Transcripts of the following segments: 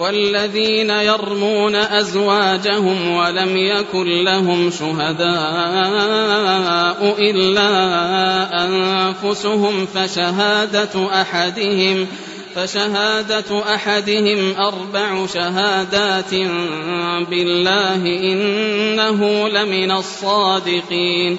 والذين يرمون أزواجهم ولم يكن لهم شهداء إلا أنفسهم فشهادة أحدهم فشهادة أحدهم أربع شهادات بالله إنه لمن الصادقين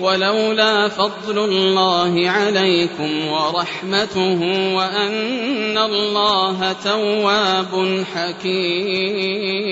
ولولا فضل الله عليكم ورحمته وأن الله تواب حكيم.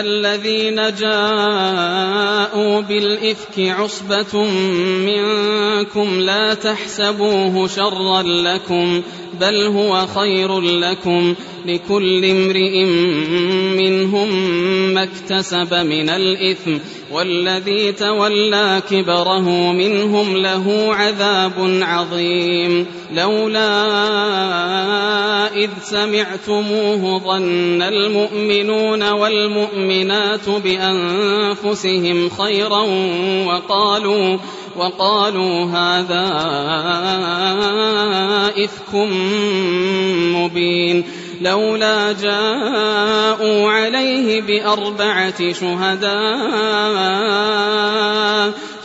الذين جاءوا بالإفك عصبة منكم لا تحسبوه شرا لكم بل هو خير لكم. لكل امرئ منهم ما اكتسب من الإثم والذي تولى كبره منهم له عذاب عظيم. لولا إذ سمعتموه ظن المؤمنون والمؤمنات بأنفسهم خيرا وقالوا وقالوا هذا إفك مبين لولا جاءوا عليه بأربعة شهداء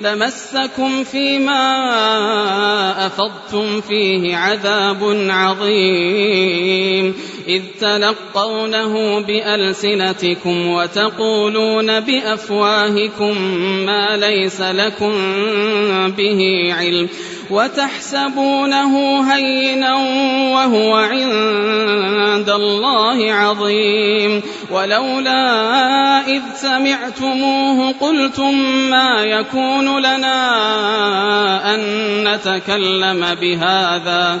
لمسكم فيما أفضتم فيه عذاب عظيم. إذ تلقونه بألسنتكم وتقولون بأفواهكم ما ليس لكم به علم. وتحسبونه هينا وهو عند الله عظيم. ولولا إذ سمعتموه قلتم ما يكون لنا أن نتكلم بهذا.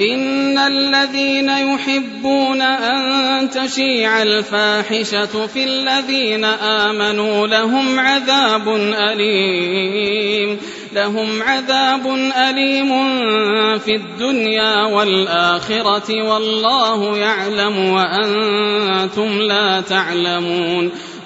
إن الذين يحبون أن تشيع الفاحشة في الذين آمنوا لهم عذاب أليم لهم عذاب أليم في الدنيا والآخرة والله يعلم وأنتم لا تعلمون.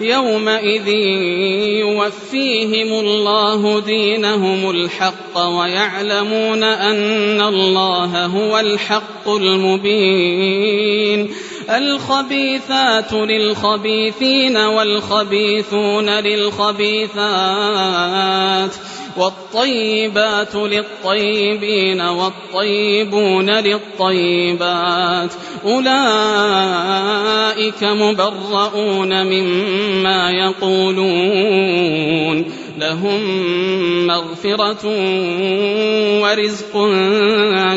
يومئذ يوفيهم الله دينهم الحق ويعلمون أن الله هو الحق المبين. الخبيثات للخبيثين والخبيثون للخبيثات. والطيبات للطيبين والطيبون للطيبات أولئك مبرؤون مما يقولون لهم مغفرة ورزق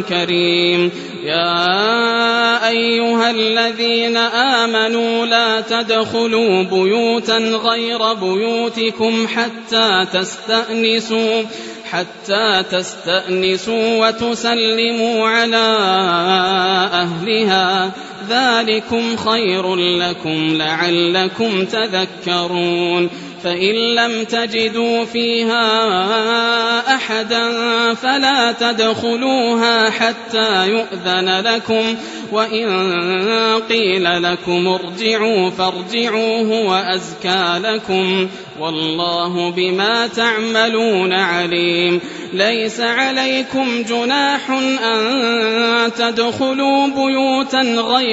كريم يا أيها الذين آمنوا لا تدخلوا بيوتا غير بيوتكم حتى تستأنسوا حتى تستأنسوا وتسلموا على أهلها. ذلكم خير لكم لعلكم تذكرون. فإن لم تجدوا فيها أحدا فلا تدخلوها حتى يؤذن لكم. وإن قيل لكم ارجعوا فارجعوا هو أزكى لكم. والله بما تعملون عليم. ليس عليكم جناح أن تدخلوا بيوتا غير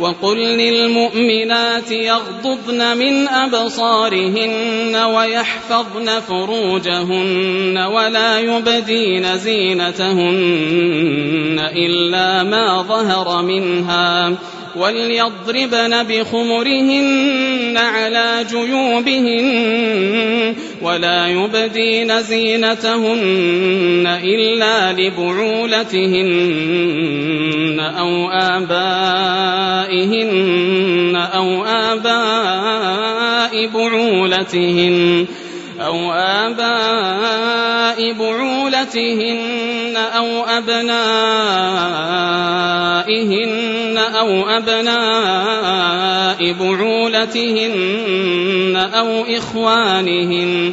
وقل للمؤمنات يغضضن من أبصارهن ويحفظن فروجهن ولا يبدين زينتهن إلا ما ظهر منها وليضربن بخمرهن على جيوبهن ولا يبدين زينتهن إلا لبعولتهن أو آبائهن أو آباء بعولتهن. أو آباء بعولتهن أو أبنائهن أو أبناء بعولتهن أو إخوانهن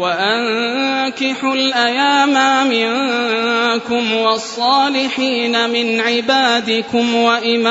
وأنكحوا الأيام منكم والصالحين من عبادكم وإمائكم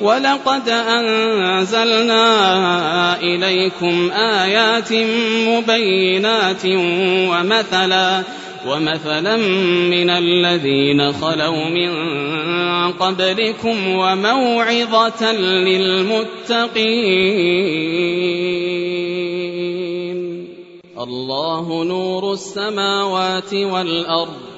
ولقد أنزلنا إليكم آيات مبينات ومثلا ومثلا من الذين خلوا من قبلكم وموعظة للمتقين. الله نور السماوات والأرض.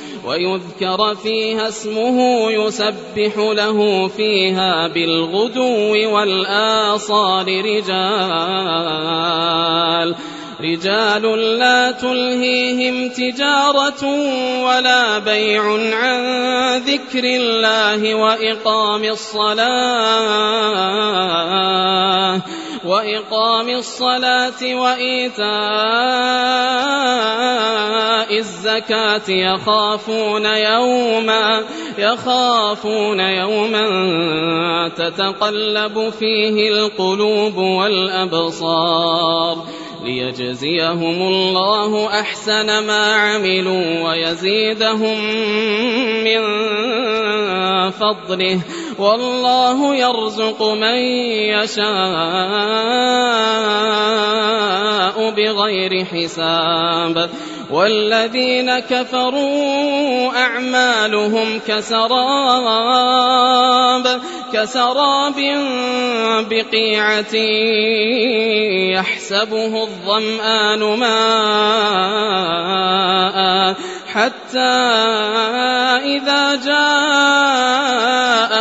ويذكر فيها اسمه يسبح له فيها بالغدو والآصال رجال. رجال لا تلهيهم تجارة ولا بيع عن ذكر الله وإقام الصلاة. وإقام الصلاة وإيتاء الزكاة يخافون يوما يخافون يوما تتقلب فيه القلوب والأبصار ليجزيهم الله أحسن ما عملوا ويزيدهم من فضله والله يرزق من يشاء بغير حساب. والذين كفروا أعمالهم كسراب كسراب بقيعة يحسبه الظمآن ماء حتى إذا جاء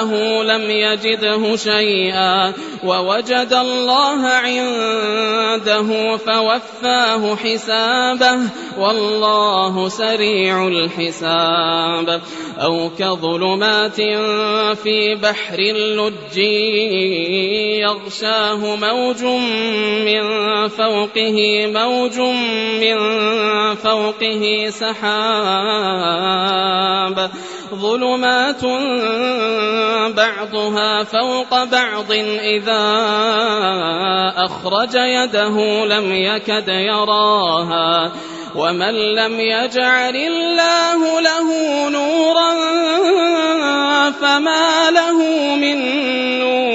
سأله لم يجده شيئا ووجد الله عنده فوفاه حسابه سريع الحساب أو كظلمات في بحر اللج يغشاه موج من فوقه موج من فوقه سحاب. ظلمات بعضها فوق بعض إذا أخرج يده لم يكد يراها. ومن لم يجعل الله له نورا فما له من نور.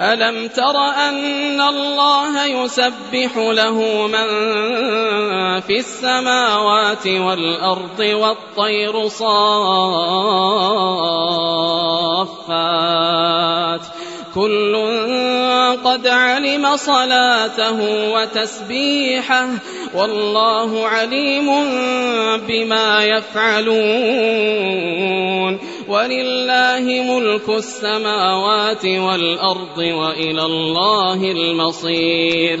ألم تر أن الله يسبح له من في السماوات والأرض والطير صافات؟ كل قد علم صلاته وتسبيحه والله عليم بما يفعلون. ولله ملك السماوات والأرض وإلى الله المصير.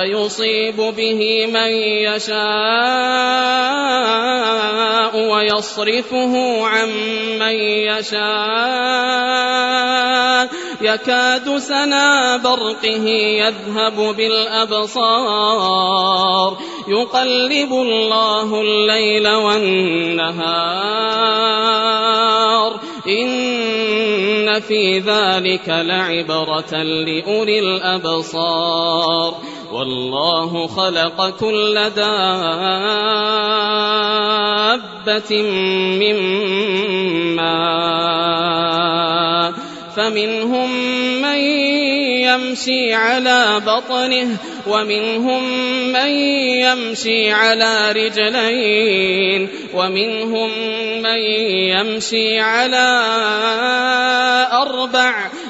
فيصيب به من يشاء ويصرفه عن من يشاء. يكاد سنا برقه يذهب بالأبصار. يقلب الله الليل والنهار. إن في ذلك لعبرة لأولي الأبصار والله خلق كل دابة من ماء فمنهم من يمشي على بطنه ومنهم من يمشي على رجلين ومنهم من يمشي على أربع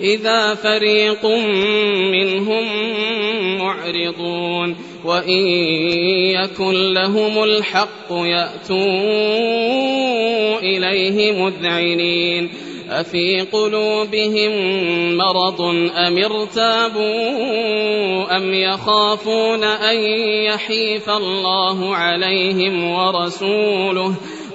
إذا فريق منهم معرضون وإن يكن لهم الحق يأتوا إليه مذعنين أفي قلوبهم مرض أم ارتابوا أم يخافون أن يحيف الله عليهم ورسوله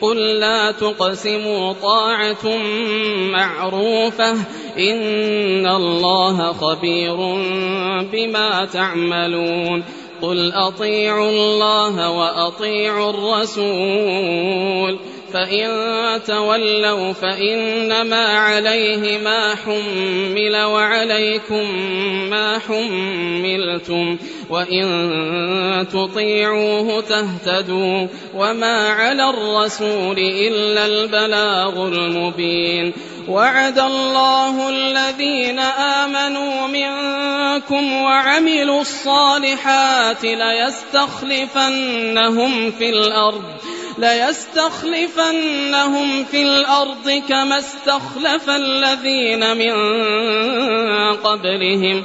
قل لا تقسموا طاعة معروفة إن الله خبير بما تعملون قل أطيعوا الله وأطيعوا الرسول فإن تولوا فإنما عليه ما حمل وعليكم ما حملتم وإن تطيعوه تهتدوا وما على الرسول إلا البلاغ المبين وعد الله الذين آمنوا منكم وعملوا الصالحات ليستخلفنهم في الأرض ليستخلفنهم في الأرض كما استخلف الذين من قبلهم.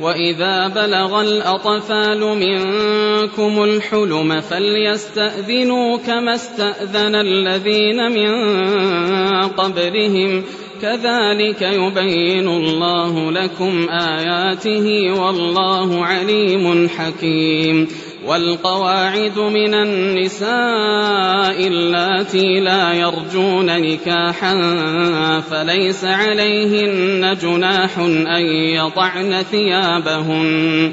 وإذا بلغ الأطفال منكم الحلم فليستأذنوا كما استأذن الذين من قبلهم كذلك يبين الله لكم آياته والله عليم حكيم والقواعد من النساء اللاتي لا يرجون نكاحا فليس عليهن جناح أن يضعن ثيابهن.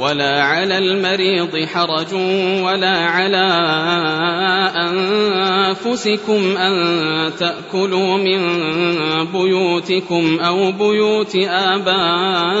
ولا على المريض حرج ولا على أنفسكم أن تأكلوا من بيوتكم أو بيوت آبائكم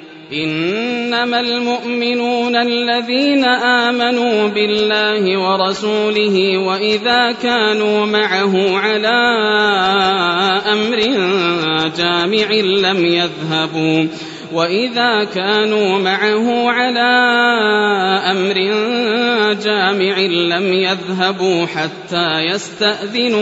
إنما المؤمنون الذين آمنوا بالله ورسوله وإذا كانوا معه على أمر جامع لم يذهبوا وإذا كانوا معه على أمر جامع لم يذهبوا حتى يستأذنوه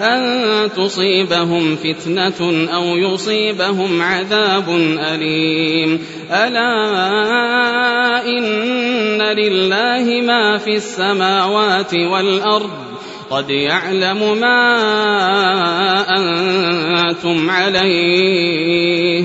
أن تصيبهم فتنة أو يصيبهم عذاب أليم. ألا إن لله ما في السماوات والأرض. قد يعلم ما أنتم عليه.